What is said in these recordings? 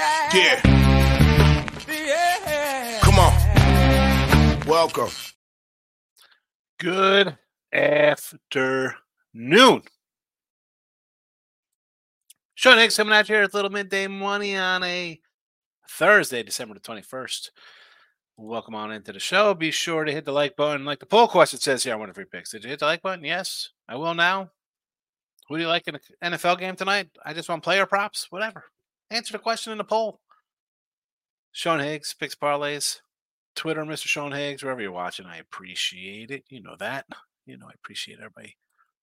Yeah. Yeah. Yeah. Come on. Welcome. Good afternoon. Sean Higgs coming out here with Little Midday Money on a Thursday, December the 21st. Welcome on into the show. Be sure to hit the like button. Like the poll question says here, I want a free picks. Did you hit the like button? Yes. I will now. Who do you like in an NFL game tonight? I just want player props, whatever. Answer the question in the poll. Sean Higgs, picks parlays, Twitter, Mr. Sean Higgs, wherever you're watching. I appreciate it. You know that. You know, I appreciate everybody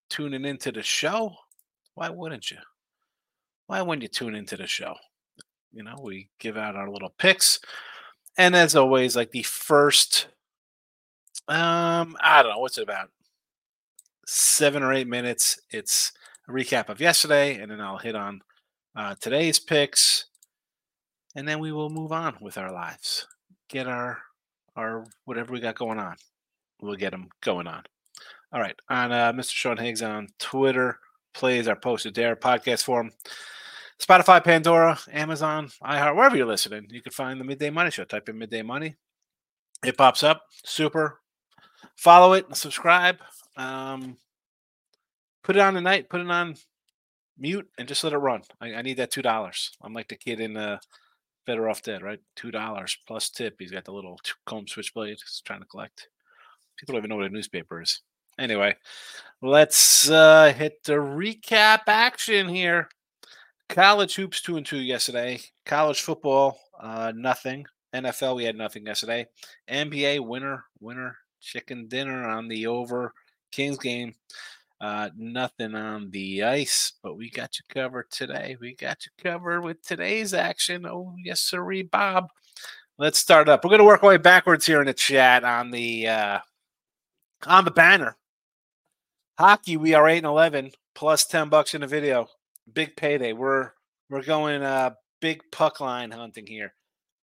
tuning into the show. Why wouldn't you? Why wouldn't you tune into the show? You know, we give out our little picks. And as always, like the first um, I don't know, what's it about? Seven or eight minutes. It's a recap of yesterday, and then I'll hit on uh, today's picks, and then we will move on with our lives. Get our our whatever we got going on. We'll get them going on. All right, on uh, Mr. Sean Higgs on Twitter plays our posted there podcast form. Spotify, Pandora, Amazon, iHeart, wherever you're listening, you can find the Midday Money Show. Type in Midday Money. It pops up. Super. Follow it, subscribe. Um, put it on tonight. Put it on mute and just let it run. I, I need that two dollars. I'm like the kid in uh, Better Off Dead, right? Two dollars plus tip. He's got the little comb switchblade. He's trying to collect. People don't even know what a newspaper is. Anyway, let's uh, hit the recap action here. College hoops two and two yesterday. College football, uh, nothing. NFL, we had nothing yesterday. NBA winner, winner, chicken dinner on the over. Kings game, uh, nothing on the ice, but we got you covered today. We got you covered with today's action. Oh, yes, sirree, Bob. Let's start up. We're going to work our way backwards here in the chat on the uh, on the banner. Hockey, we are eight and eleven plus ten bucks in the video. Big payday. We're we're going uh big puck line hunting here.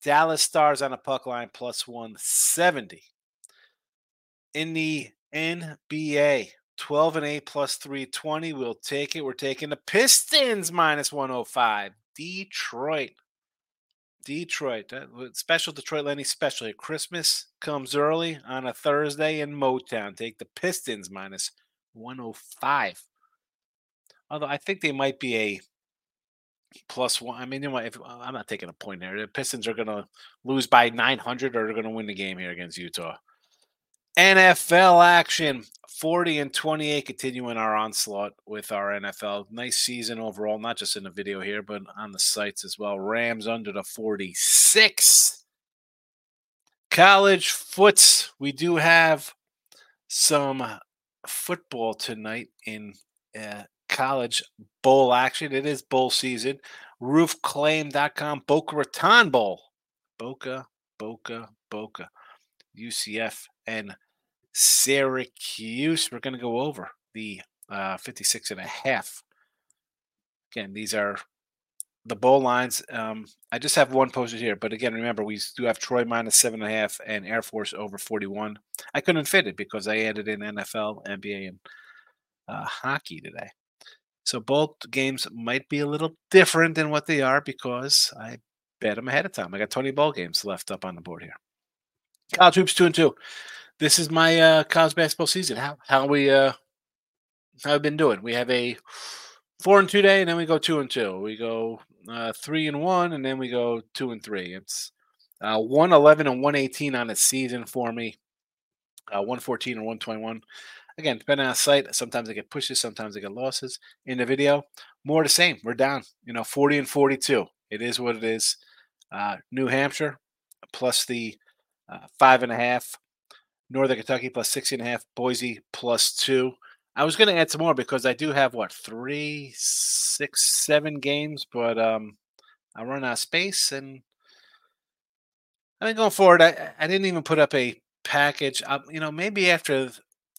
Dallas Stars on a puck line plus 170. In the NBA, 12 and 8 plus 320. We'll take it. We're taking the Pistons minus 105. Detroit. Detroit. Special Detroit Lenny special. Christmas comes early on a Thursday in Motown. Take the Pistons minus 105. Although I think they might be a plus one. I mean, you know, if uh, I'm not taking a point here, the Pistons are going to lose by 900 or they're going to win the game here against Utah. NFL action 40 and 28 continuing our onslaught with our NFL. Nice season overall, not just in the video here, but on the sites as well. Rams under the 46. College foots. We do have some football tonight in uh, college bowl action. It is bowl season. Roofclaim.com, Boca Raton Bowl. Boca, Boca, Boca. USF and Syracuse. We're going to go over the uh, 56 and a half. Again, these are the bowl lines. Um, I just have one posted here, but again, remember we do have Troy minus seven and a half and Air Force over 41. I couldn't fit it because I added in NFL, NBA, and uh, hockey today. So both games might be a little different than what they are because I bet them ahead of time. I got 20 bowl games left up on the board here. College hoops two and two. This is my uh, college basketball season. How how we uh how we been doing? We have a four and two day, and then we go two and two. We go uh, three and one, and then we go two and three. It's uh, one eleven and one eighteen on the season for me. Uh, one fourteen and one twenty one. Again, depending on site, sometimes I get pushes, sometimes I get losses. In the video, more the same. We're down. You know, forty and forty two. It is what it is. Uh, New Hampshire plus the uh, five and a half. Northern Kentucky plus 16 and a half. Boise plus two. I was going to add some more because I do have what three, six, seven games, but um, I run out of space, and I mean going forward, I, I didn't even put up a package. I, you know, maybe after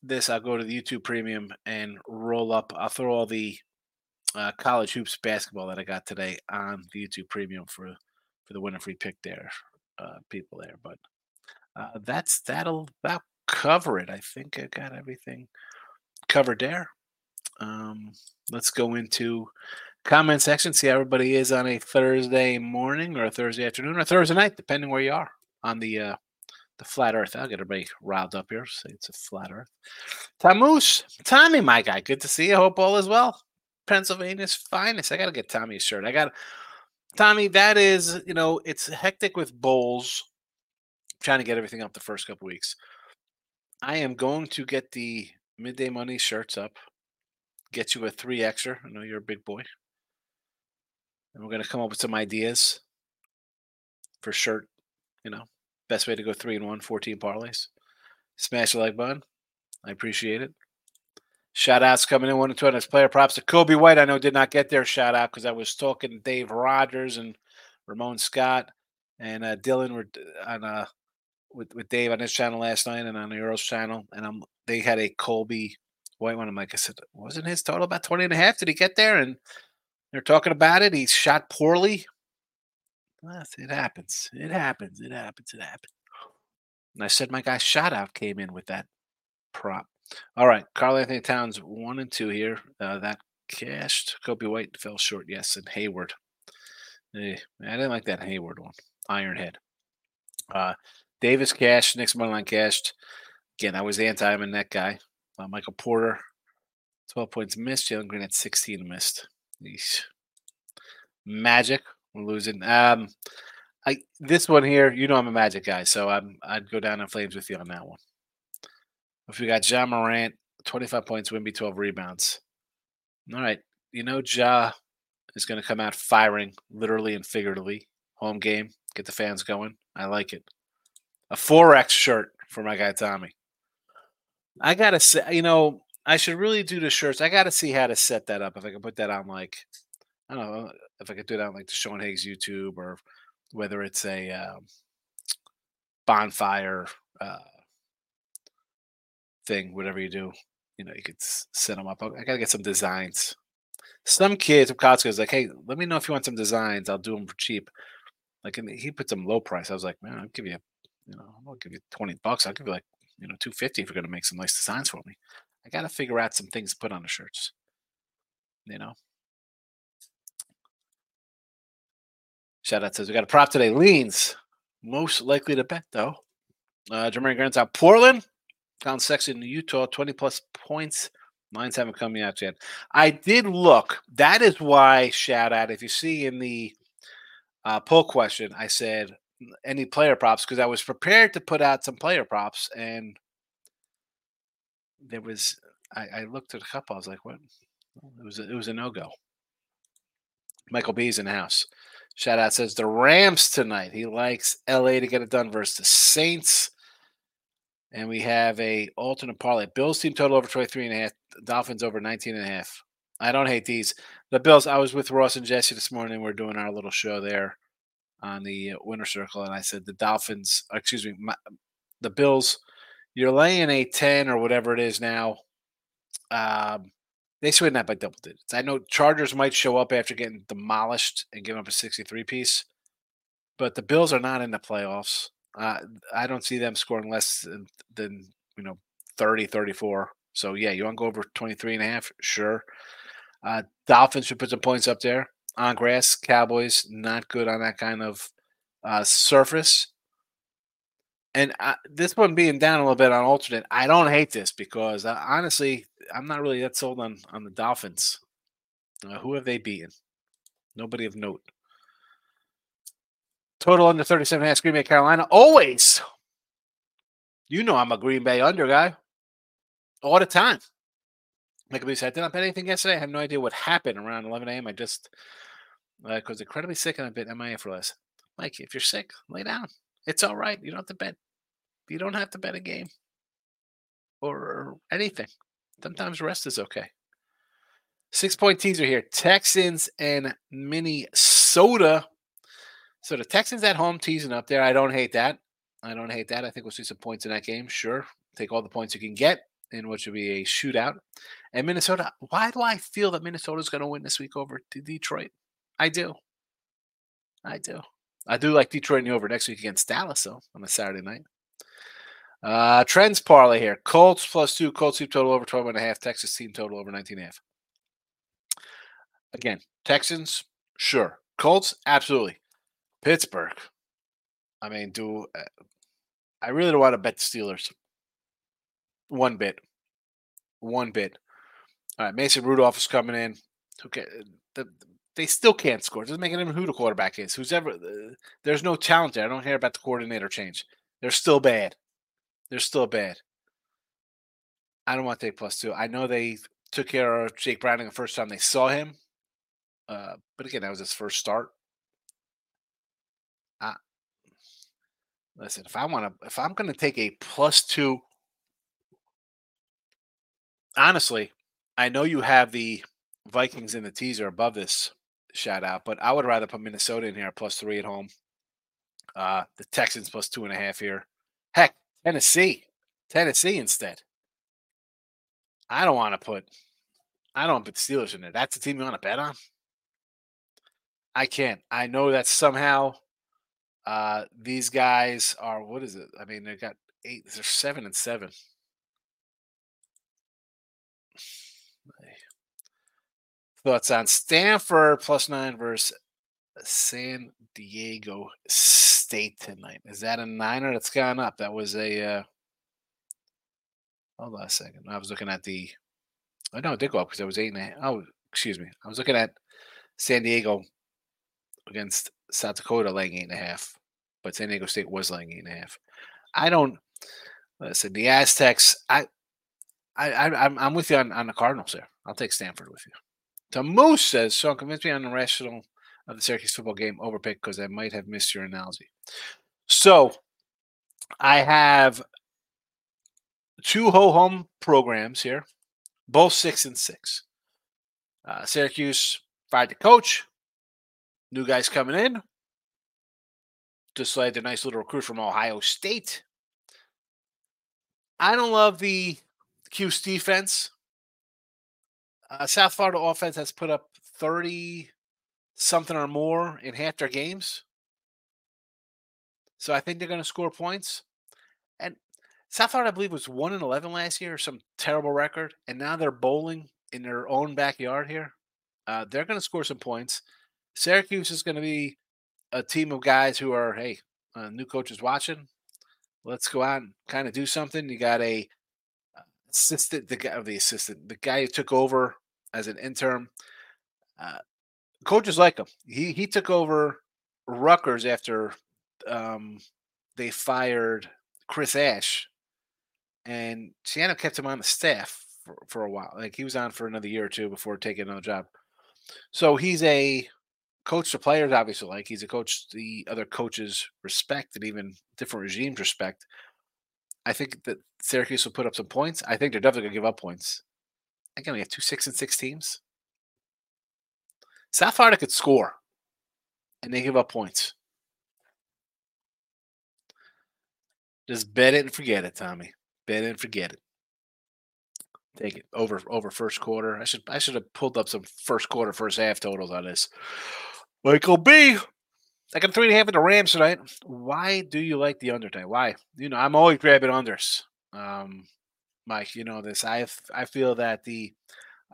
this, I'll go to the YouTube Premium and roll up. I'll throw all the uh, college hoops basketball that I got today on the YouTube Premium for for the winner free pick there, uh, people there. But uh, that's that'll that cover it. I think I got everything covered there. Um, let's go into comment section. See how everybody is on a Thursday morning or a Thursday afternoon or Thursday night, depending where you are on the uh, the flat Earth. I'll get everybody riled up here. Say it's a flat Earth. Tamus, Tommy, my guy, good to see you. Hope all is well. Pennsylvania's finest. I got to get Tommy shirt. I got Tommy. That is, you know, it's hectic with bowls. Trying to get everything up the first couple weeks. I am going to get the midday money shirts up. Get you a three extra. I know you're a big boy. And we're going to come up with some ideas for shirt. You know, best way to go three and one, 14 parlays. Smash the like button. I appreciate it. Shout outs coming in one and two on player props to Coby White. I know did not get their shout out because I was talking to Dave Rogers and Ramon Scott and uh, Dylan were on uh, with with Dave on his channel last night and on Euro's channel, and I'm they had a Coby White one. I'm like, I said, wasn't his total about 20 and a half? Did he get there? And they're talking about it. He shot poorly. It happens. It happens. It happens. It happens. And I said my guy shot out came in with that prop. All right, Karl-Anthony Towns one and two here. Uh, that cashed. Coby White fell short. Yes, and Hayward. Eh, I didn't like that Hayward one. Ironhead. Uh, Davis cashed. Next line cashed. Again, I was anti him and that guy. Uh, Michael Porter, 12 points missed. Jalen Green had 16 missed. Eesh. Magic, we're losing. Um, I this one here, you know I'm a Magic guy, so I'm I'd go down in flames with you on that one. If we got Ja Morant, 25 points, Wemby 12 rebounds. All right. You know, Ja is going to come out firing, literally and figuratively. Home game, get the fans going. I like it. A 4X shirt for my guy Tommy. I got to say, you know, I should really do the shirts. I got to see how to set that up. If I can put that on, like, I don't know, if I could do that on like the Sean Higgs YouTube or whether it's a um, bonfire. Uh, thing, whatever you do, you know, you could set them up. I gotta get some designs. Some kids from Costco is like, hey, let me know if you want some designs. I'll do them for cheap. Like, and he put some low price. I was like, man, I'll give you, you know, I'll give you twenty bucks. I'll give you like, you know, two fifty if you're gonna make some nice designs for me. I gotta figure out some things to put on the shirts. You know. Shout out says we got a prop today. Leans most likely to bet though. Uh, Jerami Grant's out. Portland Found Sexton in Utah, 20 plus points. Lines haven't come out yet. I did look. That is why, shout out, if you see in the uh, poll question, I said any player props because I was prepared to put out some player props and there was I, I looked at a couple. I was like, what? It was a, it was a no go. Michael B's in the house. Shout out says the Rams tonight. He likes LA to get it done versus the Saints. And we have a alternate parlay. Bills team total over 23 and a half. Dolphins over 19 and a half. I don't hate these. The Bills, I was with Ross and Jesse this morning. We are doing our little show there on the winner circle. And I said the Dolphins, excuse me, my, the Bills, you're laying a 10 or whatever it is now. Um, they swing that by double digits. I know Chargers might show up after getting demolished and give up a 63 piece, but the Bills are not in the playoffs. Uh, I don't see them scoring less than, than, you know 30, 34. So yeah, you want to go over 23 and a half? Sure. Uh, Dolphins should put some points up there on grass. Cowboys not good on that kind of uh, surface. And I, this one being down a little bit on alternate, I don't hate this because uh, honestly, I'm not really that sold on on the Dolphins. Uh, who have they beaten? Nobody of note. Total under 37 half, Green Bay, Carolina. Always. You know I'm a Green Bay under guy. All the time. Like I said, I did not bet anything yesterday. I have no idea what happened around 11 a.m. I just, uh, incredibly sick and a bit MIA for less. Mike, if you're sick, lay down. It's all right. You don't have to bet. You don't have to bet a game or anything. Sometimes rest is okay. Six point teaser here Texans and Minnesota. So the Texans at home teasing up there. I don't hate that. I don't hate that. I think we'll see some points in that game. Sure. Take all the points you can get in what should be a shootout. And Minnesota, why do I feel that Minnesota is going to win this week over to Detroit? I do. I do. I do like Detroit in the over next week against Dallas, though, on a Saturday night. Uh, trends parlay here. Colts plus two, Colts team total over 12 and a half, Texas team total over 19 and a half. Again, Texans, sure. Colts, absolutely. Pittsburgh. I mean, do uh, I really don't want to bet the Steelers? One bit. One bit. All right, Mason Rudolph is coming in. Okay, the, they still can't score. It doesn't make any who the quarterback is. Who's ever uh, there's no talent there. I don't care about the coordinator change. They're still bad. They're still bad. I don't want to take plus two. I know they took care of Jake Browning the first time they saw him, uh, but again, that was his first start. Uh, listen, if I want to, if I'm going to take a plus two, honestly, I know you have the Vikings in the teaser above this shout out, but I would rather put Minnesota in here plus three at home. Uh, the Texans plus two and a half here. Heck, Tennessee, Tennessee instead. I don't want to put, I don't put the Steelers in there. That's the team you want to bet on. I can't. I know that somehow uh, these guys are what is it? I mean, they've got eight. They're seven and seven. Thoughts on Stanford plus nine versus San Diego State tonight? Is that a niner that's gone up? That was a. Uh, hold on a second. I was looking at the. Oh no, it did go up because it was eight and a half. Oh, excuse me. I was looking at San Diego against South Dakota laying eight and a half, but San Diego State was laying eight and a half. I don't listen. The Aztecs. I, I, I I'm, I'm with you on, on the Cardinals there. I'll take Stanford with you. Moose says, so convince me on the rational of the Syracuse football game over pick because I might have missed your analogy. So I have two ho programs here, both six and six. Uh, Syracuse fired the coach, new guys coming in. Just like the nice little recruit from Ohio State. I don't love the Cuse defense. Uh, South Florida offense has put up 30 something or more in half their games. So I think they're going to score points. And South Florida, I believe, was 1 and 11 last year, some terrible record. And now they're bowling in their own backyard here. Uh, they're going to score some points. Syracuse is going to be a team of guys who are, hey, uh, new coaches watching. Let's go out and kind of do something. You got a assistant, the guy, of the assistant, the guy who took over as an interim. Uh, coaches like him. He he took over Rutgers after um, they fired Chris Ash, and Schiano kept him on the staff for, for a while. Like he was on for another year or two before taking another job. So he's a coach the players obviously like. He's a coach the other coaches respect and even different regimes respect. I think that Syracuse will put up some points. I think they're definitely gonna give up points. Again, we have two six and six teams. South Florida could score, and they give up points. Just bet it and forget it, Tommy. Bet it and forget it. Take it over over first quarter. I should I should have pulled up some first quarter, first half totals on this. Michael B. I got three and a half in the Rams tonight. Why do you like the under tonight? Why? You know, I'm always grabbing unders. Um, Mike, you know this. I I feel that the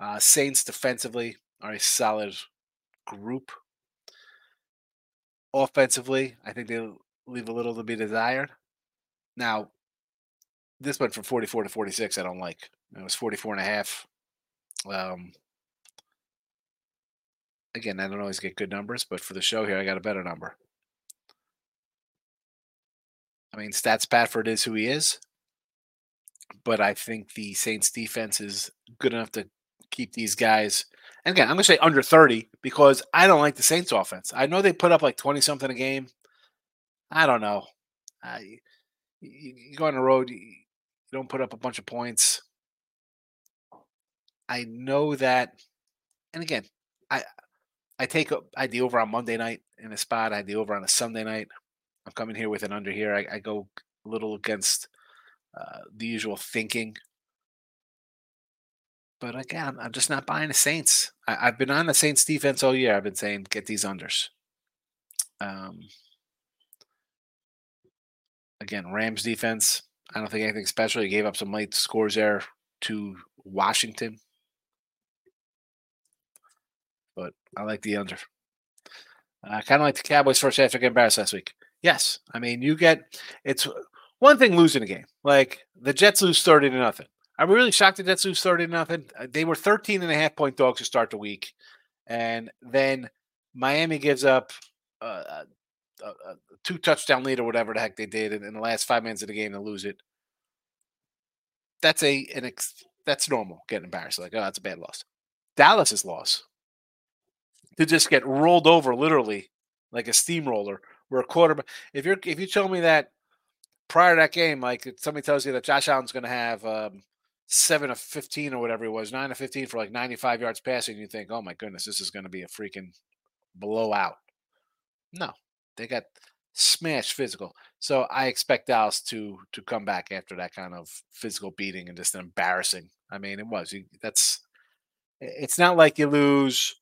uh, Saints defensively are a solid group. Offensively, I think they leave a little to be desired. Now, this went from 44 to 46. I don't like. It was 44 and a half. Um, again, I don't always get good numbers, but for the show here, I got a better number. I mean, Stats Padford is who he is but I think the Saints defense is good enough to keep these guys. And again, I'm going to say under 30 because I don't like the Saints offense. I know they put up like 20 something a game. I don't know. Uh, you, you, go on the road, you, don't put up a bunch of points. I know that. And again, I I take I the over on Monday night in a spot. I the over on a Sunday night. I'm coming here with an under here. I, I go a little against uh, the usual thinking. But again, I'm just not buying the Saints. I, have been on the Saints defense all year. I've been saying get these unders. Um, again, Rams defense. I don't think anything special. He gave up some late scores there to Washington. but I like the under. I kind of like the Cowboys first half get embarrassed last week. Yes, I mean you get it's one thing losing a game. Like the Jets lose thirty to nothing. I'm really shocked the Jets lose thirty to nothing. Uh, They were 13 and a half point dogs to start the week, and then Miami gives up uh, a, a, a two touchdown lead or whatever the heck they did in, in the last five minutes of the game to lose it. That's a an ex, that's normal. Getting embarrassed like oh that's a bad loss. Dallas's loss to just get rolled over literally like a steamroller. Where a quarterback, if you're if you tell me that prior to that game, like somebody tells you that Josh Allen's going to have um, seven of fifteen or whatever it was, nine of fifteen for like ninety-five yards passing, you think, oh my goodness, this is going to be a freaking blowout. No, they got smashed physical. So I expect Dallas to to come back after that kind of physical beating and just embarrassing. I mean, it was. You, that's. It's not like you lose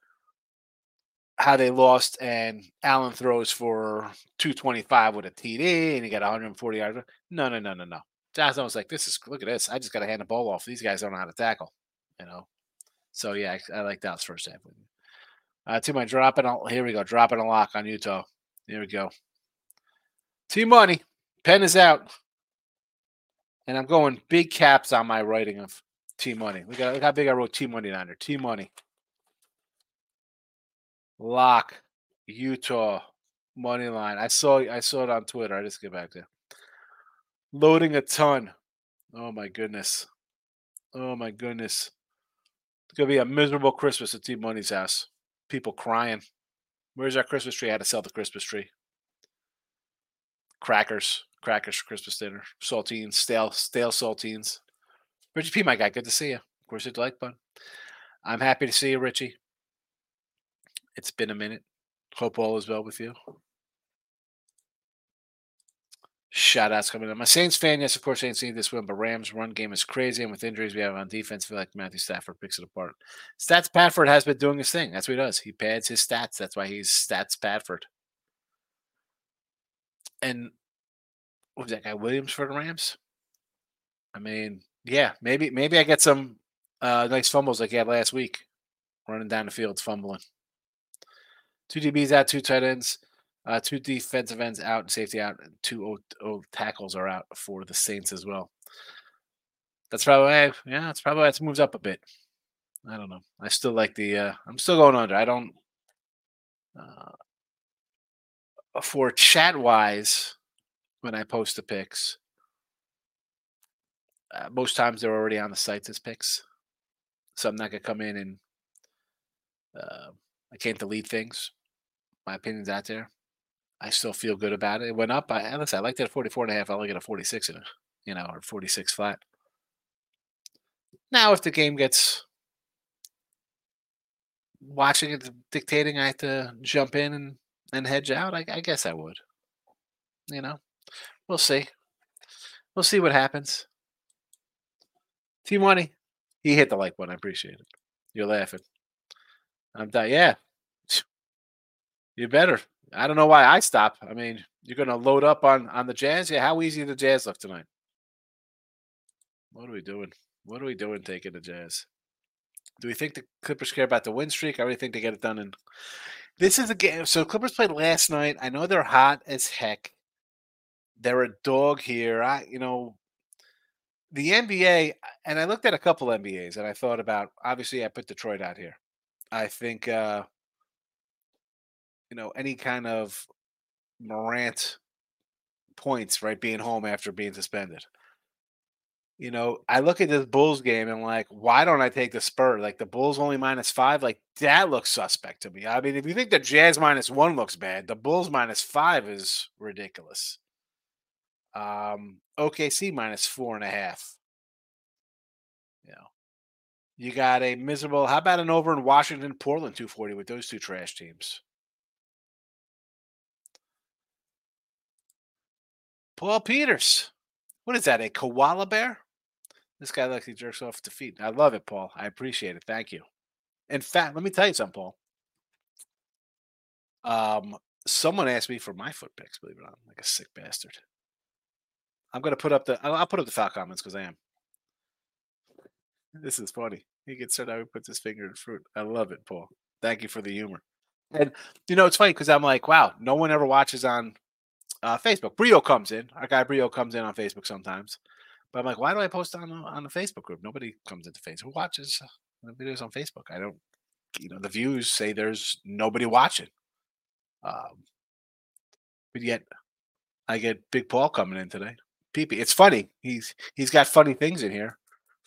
how they lost and Allen throws for 225 with a TD and he got 140 yards. No, no, no, no, no. Johnson was like, this is look at this. I just got to hand the ball off. These guys don't know how to tackle, you know. So yeah, I, I like Dallas first half. Uh, to my dropping, here we go, dropping a lock on Utah. Here we go. T money, pen is out, and I'm going big caps on my writing of T money. Look, at, look how big I wrote T money down there. T money. Lock, Utah, money line. I saw I saw it on Twitter. I just get back there. Loading a ton. Oh my goodness. Oh my goodness. It's gonna be a miserable Christmas at T Money's house. People crying. Where's our Christmas tree? I had to sell the Christmas tree. Crackers, crackers for Christmas dinner. Saltines, stale, stale saltines. Richie P, my guy, good to see you. Of course, hit the like button. I'm happy to see you, Richie. It's been a minute. Hope all is well with you. Shout outs coming in. I'm a Saints fan. Yes, of course, Saints need this win, but Rams' run game is crazy. And with injuries we have on defense, I feel like Matthew Stafford picks it apart. Stats Padford has been doing his thing. That's what he does. He pads his stats. That's why he's Stats Padford. And what was that guy Williams for the Rams? I mean, yeah, maybe maybe I get some uh, nice fumbles like he had last week, running down the field, fumbling. Two DBs out, two tight ends, uh, two defensive ends out, and safety out, and two o, o tackles are out for the Saints as well. That's probably yeah, that's probably it moves up a bit. I don't know. I still like the. Uh, I'm still going under. I don't. Uh, for chat wise, when I post the picks, uh, most times they're already on the sites as picks, so I'm not gonna come in and uh, I can't delete things. My opinion's out there. I still feel good about it. It went up. I listen, I liked it at 44 and a half. I like it at 46 in it, you know, or 46 flat. Now, if the game gets watching it dictating, I have to jump in and, and hedge out. I, I guess I would. You know, we'll see. We'll see what happens. T Money, he hit the like button. I appreciate it. You're laughing. I'm done. Yeah, you better. I don't know why I stop. I mean, you're going to load up on on the Jazz. Yeah, how easy the Jazz look tonight? What are we doing? What are we doing taking the Jazz? Do we think the Clippers care about the win streak? I really think they get it done. And this is a game. So Clippers played last night. I know they're hot as heck. They're a dog here. I, you know, the NBA, and I looked at a couple NBAs, and I thought about. Obviously, I put Detroit out here. I think, uh, you know, any kind of Morant points, right, being home after being suspended you know, I look at this Bulls game and I'm like, why don't I take the Spurs? Like the Bulls only minus five, like that looks suspect to me. I mean, if you think the Jazz minus one looks bad, the Bulls minus five is ridiculous. Um, OKC minus four and a half. You know, you got a miserable. How about an over in Washington, Portland, two forty with those two trash teams? Paul Peters. What is that? A koala bear? This guy likes he jerks off to feet. I love it, Paul. I appreciate it. Thank you. In fact, let me tell you something, Paul. Um, someone asked me for my foot picks, believe it or not, like a sick bastard. I'm gonna put up the I'll, put up the foul comments because I am. This is funny. He gets started out, he puts his finger in fruit. I love it, Paul. Thank you for the humor. And you know, it's funny because I'm like, wow, no one ever watches on uh, Facebook. Brio comes in. Our guy Brio comes in on Facebook sometimes. But I'm like, why do I post on the, on the Facebook group? Nobody comes into Facebook. Who watches the videos on Facebook? I don't. You know, the views say there's nobody watching. Um, but yet, I get Big Paul coming in today. PP. It's funny. He's he's got funny things in here,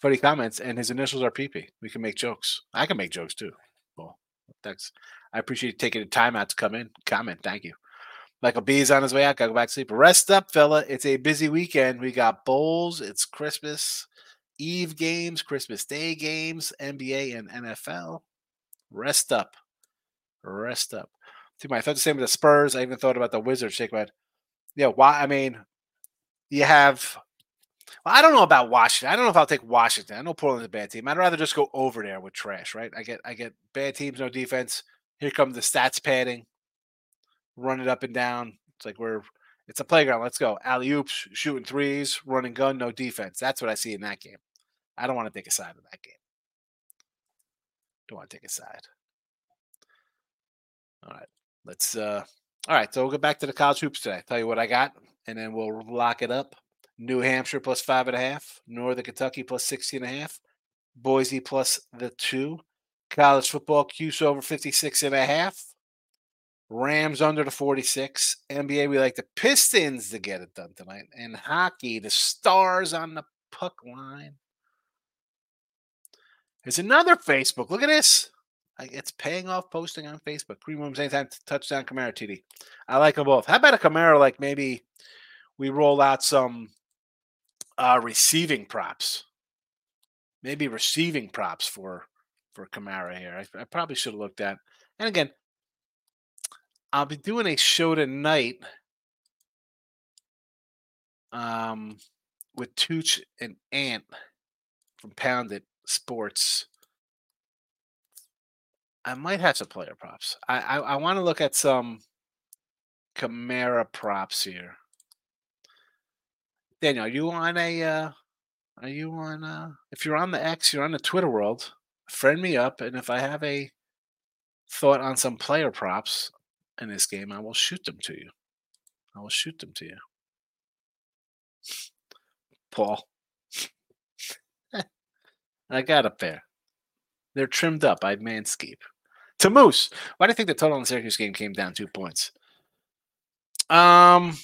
funny comments, and his initials are PP. We can make jokes. I can make jokes too. Well, thanks. I appreciate you taking the time out to come in, comment. Thank you. Michael B is on his way out. Gotta go back to sleep. Rest up, fella. It's a busy weekend. We got bowls. It's Christmas Eve games, Christmas Day games, NBA and NFL. Rest up. Rest up. I thought the same with the Spurs. I even thought about the Wizards. Shake my. Yeah, why? I mean, you have. Well, I don't know about Washington. I don't know if I'll take Washington. I know Portland's a bad team. I'd rather just go over there with trash, right? I get, I get bad teams, no defense. Here come the stats padding run it up and down. It's like we're it's a playground. Let's go. Alley oops, shooting threes, running gun, no defense. That's what I see in that game. I don't want to take a side in that game. Don't want to take a side. All right. Let's uh all right, so we'll get back to the college hoops today. Tell you what I got, and then we'll lock it up. New Hampshire plus five and a half, Northern Kentucky plus 16 and a half, Boise plus the two, college football Cuse over 56 and a half, Rams under the 46. NBA, we like the Pistons to get it done tonight. And hockey, the Stars on the puck line. There's another Facebook. Look at this. It's paying off posting on Facebook. Cream Rooms anytime touchdown Kamara TD. I like them both. How about a Kamara? Like maybe we roll out some uh, receiving props. Maybe receiving props for for Kamara here. I, I probably should have looked at. And again, I'll be doing a show tonight um, with Tooch and Ant from Pounded Sports. I might have some player props. I I, I want to look at some Kamara props here. Daniel, are you on a? Uh, are you on? Uh, if you're on the X, you're on the Twitter world. Friend me up, and if I have a thought on some player props, in this game, I will shoot them to you. I will shoot them to you. Paul. I got a pair. They're trimmed up I manscape. To Moose, why do you think the total in the Syracuse game came down two points? Um,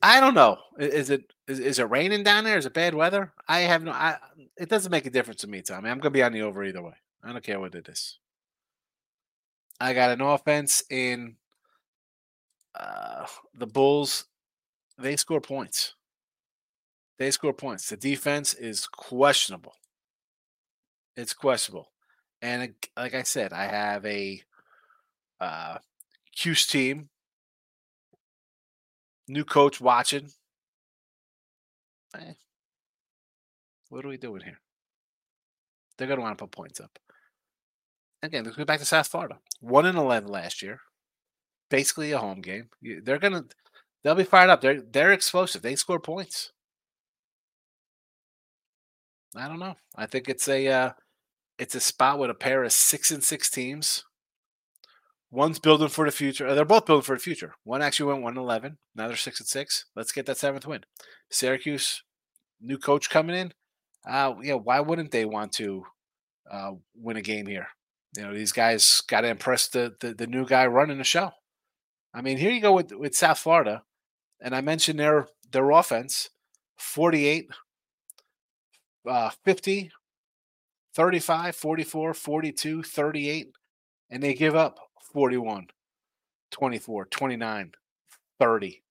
I don't know. Is it is, is it raining down there? Is it bad weather? I have no. I it doesn't make a difference to me, Tommy. I'm gonna be on the over either way. I don't care what it is. I got an offense in uh, the Bulls, they score points. They score points. The defense is questionable. It's questionable. And like I said, I have a uh, Cuse team, new coach watching. Eh, what are we doing here? They're going to want to put points up. Again, let's go back to South Florida. 1 and 11 last year basically a home game. They're gonna they'll be fired up. They're they're explosive. They score points. I don't know. I think it's a uh, it's a spot with a pair of six and six teams. One's building for the future. They're both building for the future. One actually went one eleven. Now they're six and six. Let's get that seventh win. Syracuse, new coach coming in. Uh, yeah, why wouldn't they want to uh, win a game here? You know, these guys got to impress the, the the new guy running the show. I mean, here you go with, with South Florida, and I mentioned their their offense 48, uh, 50, 35, 44, 42, 38, and they give up 41, 24, 29, 30,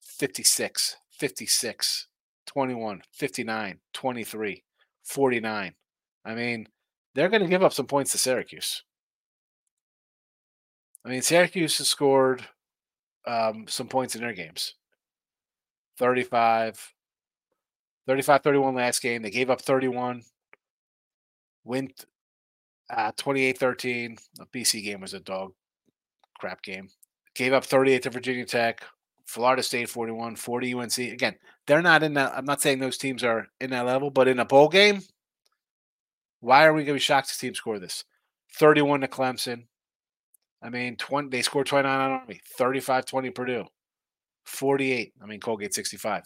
56, 56, 21, 59, 23, 49. I mean, they're going to give up some points to Syracuse. I mean, Syracuse has scored um, some points in their games 35, 35 31 last game. They gave up 31, went uh, 28 13. The BC game was a dog crap game. Gave up 38 to Virginia Tech. Florida State 41, 40 UNC. Again, they're not in that. I'm not saying those teams are in that level, but in a bowl game, why are we going to be shocked to team score this? 31 to Clemson, I mean, 20, they scored 29 on Army, 35 20 Purdue, 48. I mean, Colgate 65.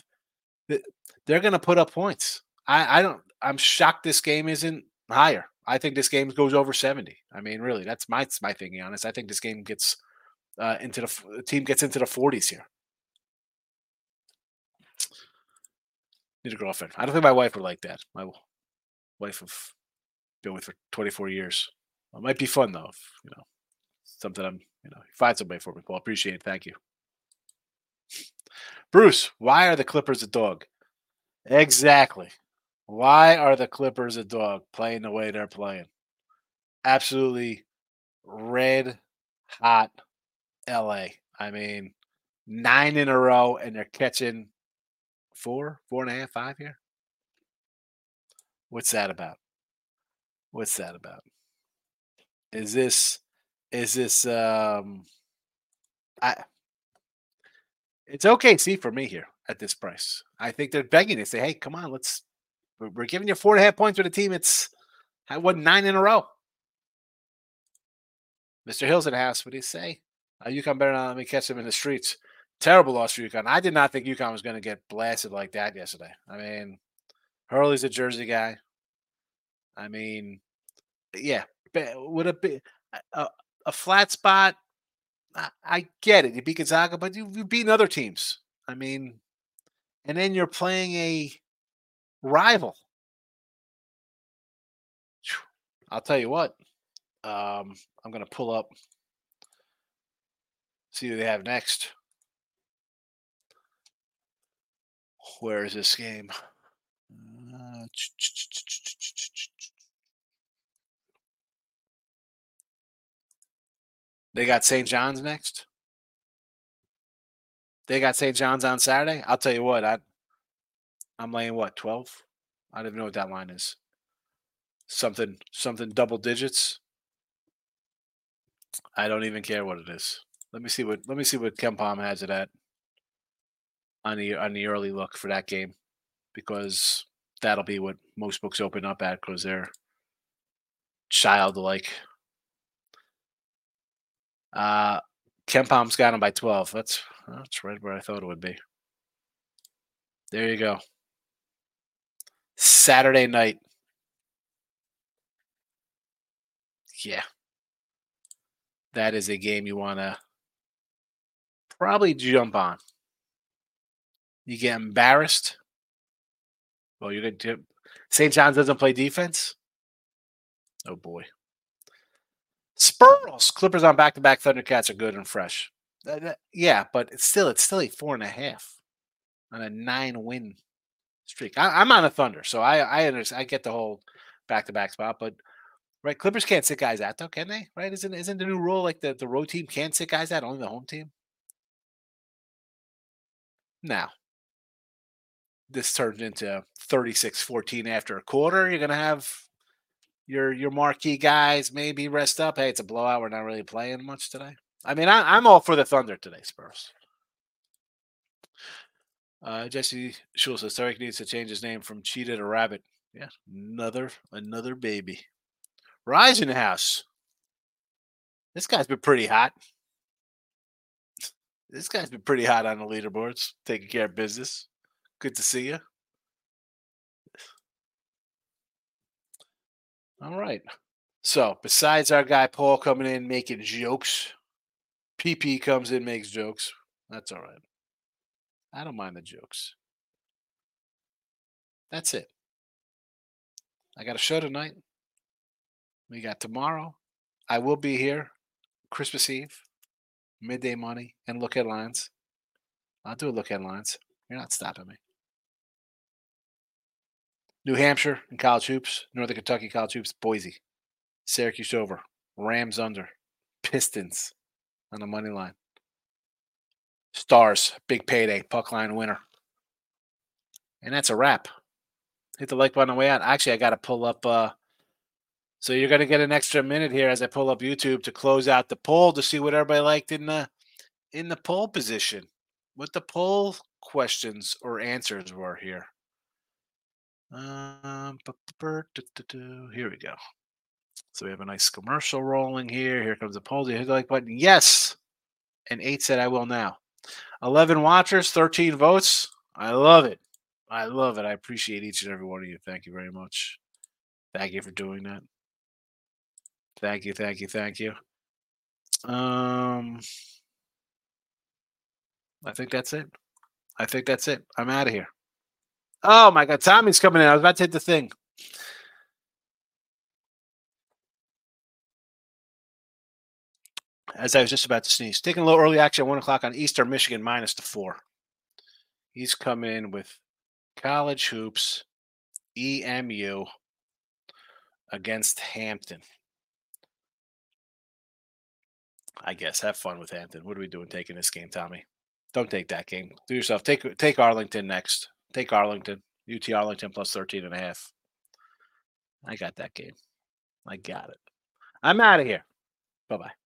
They're going to put up points. I, I don't, I'm shocked this game isn't higher. I think this game goes over 70. I mean, really, that's my, my thinking on this. I think this game gets uh, into the, the team gets into the 40s here. Need a girlfriend. I don't think my wife would like that. My wife have been with for 24 years. It might be fun though. If, you know, something I'm, you know, find somebody for me. Well, appreciate it. Thank you. Bruce, why are the Clippers a dog? Exactly. Why are the Clippers a dog playing the way they're playing? Absolutely red hot LA. I mean, nine in a row, and they're catching four, four and a half, five here. What's that about? What's that about? Is this is this um I it's OKC for me here at this price. I think they're begging to say, hey, come on, let's we're giving you four and a half points with a team. It's I won nine in a row. Mr. Hill's in the house. What do you say? Uh, UConn better not let me catch them in the streets. Terrible loss for UConn. I did not think UConn was going to get blasted like that yesterday. I mean, Hurley's a Jersey guy. I mean, yeah, would it be a, a flat spot? I, get it. You beat Gonzaga, but you, you've beaten other teams. I mean, and then you're playing a rival. I'll tell you what. Um, I'm going to pull up, see who they have next. Where is this game? Uh, they got St. John's next. They got St. John's on Saturday. I'll tell you what, I I'm laying what, 12? I don't even know what that line is. Something something double digits. I don't even care what it is. Let me see what let me see what KenPom has it at on the on the early look for that game because that'll be what most books open up at because they're childlike. Uh, KenPom's got him by 12. That's that's right where I thought it would be. There you go. Saturday night. Yeah. That is a game you want to probably jump on. You get embarrassed. Well, you're going to. St. John's doesn't play defense. Oh boy. Spurs. Clippers on back to back Thundercats are good and fresh. Uh, yeah, but it's still it's still a four and a half on a nine win streak. I, am on a Thunder, so I I understand. I get the whole back to back spot, but right, Clippers can't sit guys out though, can they? Right? Isn't isn't the new rule like the the road team can't sit guys out, only the home team? Now, this turned into 36-14 after a quarter. You're gonna have your your marquee guys maybe rest up. Hey, it's a blowout. We're not really playing much today. I mean, I, I'm all for the Thunder today, Spurs. Uh, Jesse Schul says Tarek needs to change his name from Cheetah to Rabbit. Yeah, another another baby. Rise in the house. This guy's been pretty hot. This guy's been pretty hot on the leaderboards, taking care of business. Good to see you. All right. So, besides our guy Paul coming in making jokes, PP comes in makes jokes. That's all right. I don't mind the jokes. That's it. I got a show tonight. We got tomorrow. I will be here Christmas Eve, midday money, and look at lines. I'll do a look at lines. You're not stopping me. New Hampshire and college hoops, Northern Kentucky college hoops, Boise, Syracuse over, Rams under, Pistons on the money line. Stars, big payday, puck line winner. And that's a wrap. Hit the like button on the way out. Actually, I got to pull up. Uh, so you're going to get an extra minute here as I pull up YouTube to close out the poll to see what everybody liked in the in the poll position. What the poll questions or answers were here. Um, here we go. So we have a nice commercial rolling here. Here comes the poll. Do you hit the like button? Yes. And eight said I will now. 11 watchers, 13 votes. I love it. I love it. I appreciate each and every one of you. Thank you very much. Thank you for doing that. Thank you, thank you, thank you. Um, I think that's it. I think that's it. I'm out of here. Oh my God, Tommy's coming in. I was about to hit the thing. As I was just about to sneeze, taking a little early action at one o'clock on Eastern Michigan minus the four. He's come in with college hoops, EMU against Hampton. I guess have fun with Hampton. What are we doing taking this game, Tommy? Don't take that game. Do yourself. Take take Arlington next. Take Arlington. UT Arlington plus 13 and a half. I got that game. I got it. I'm out of here. Bye bye.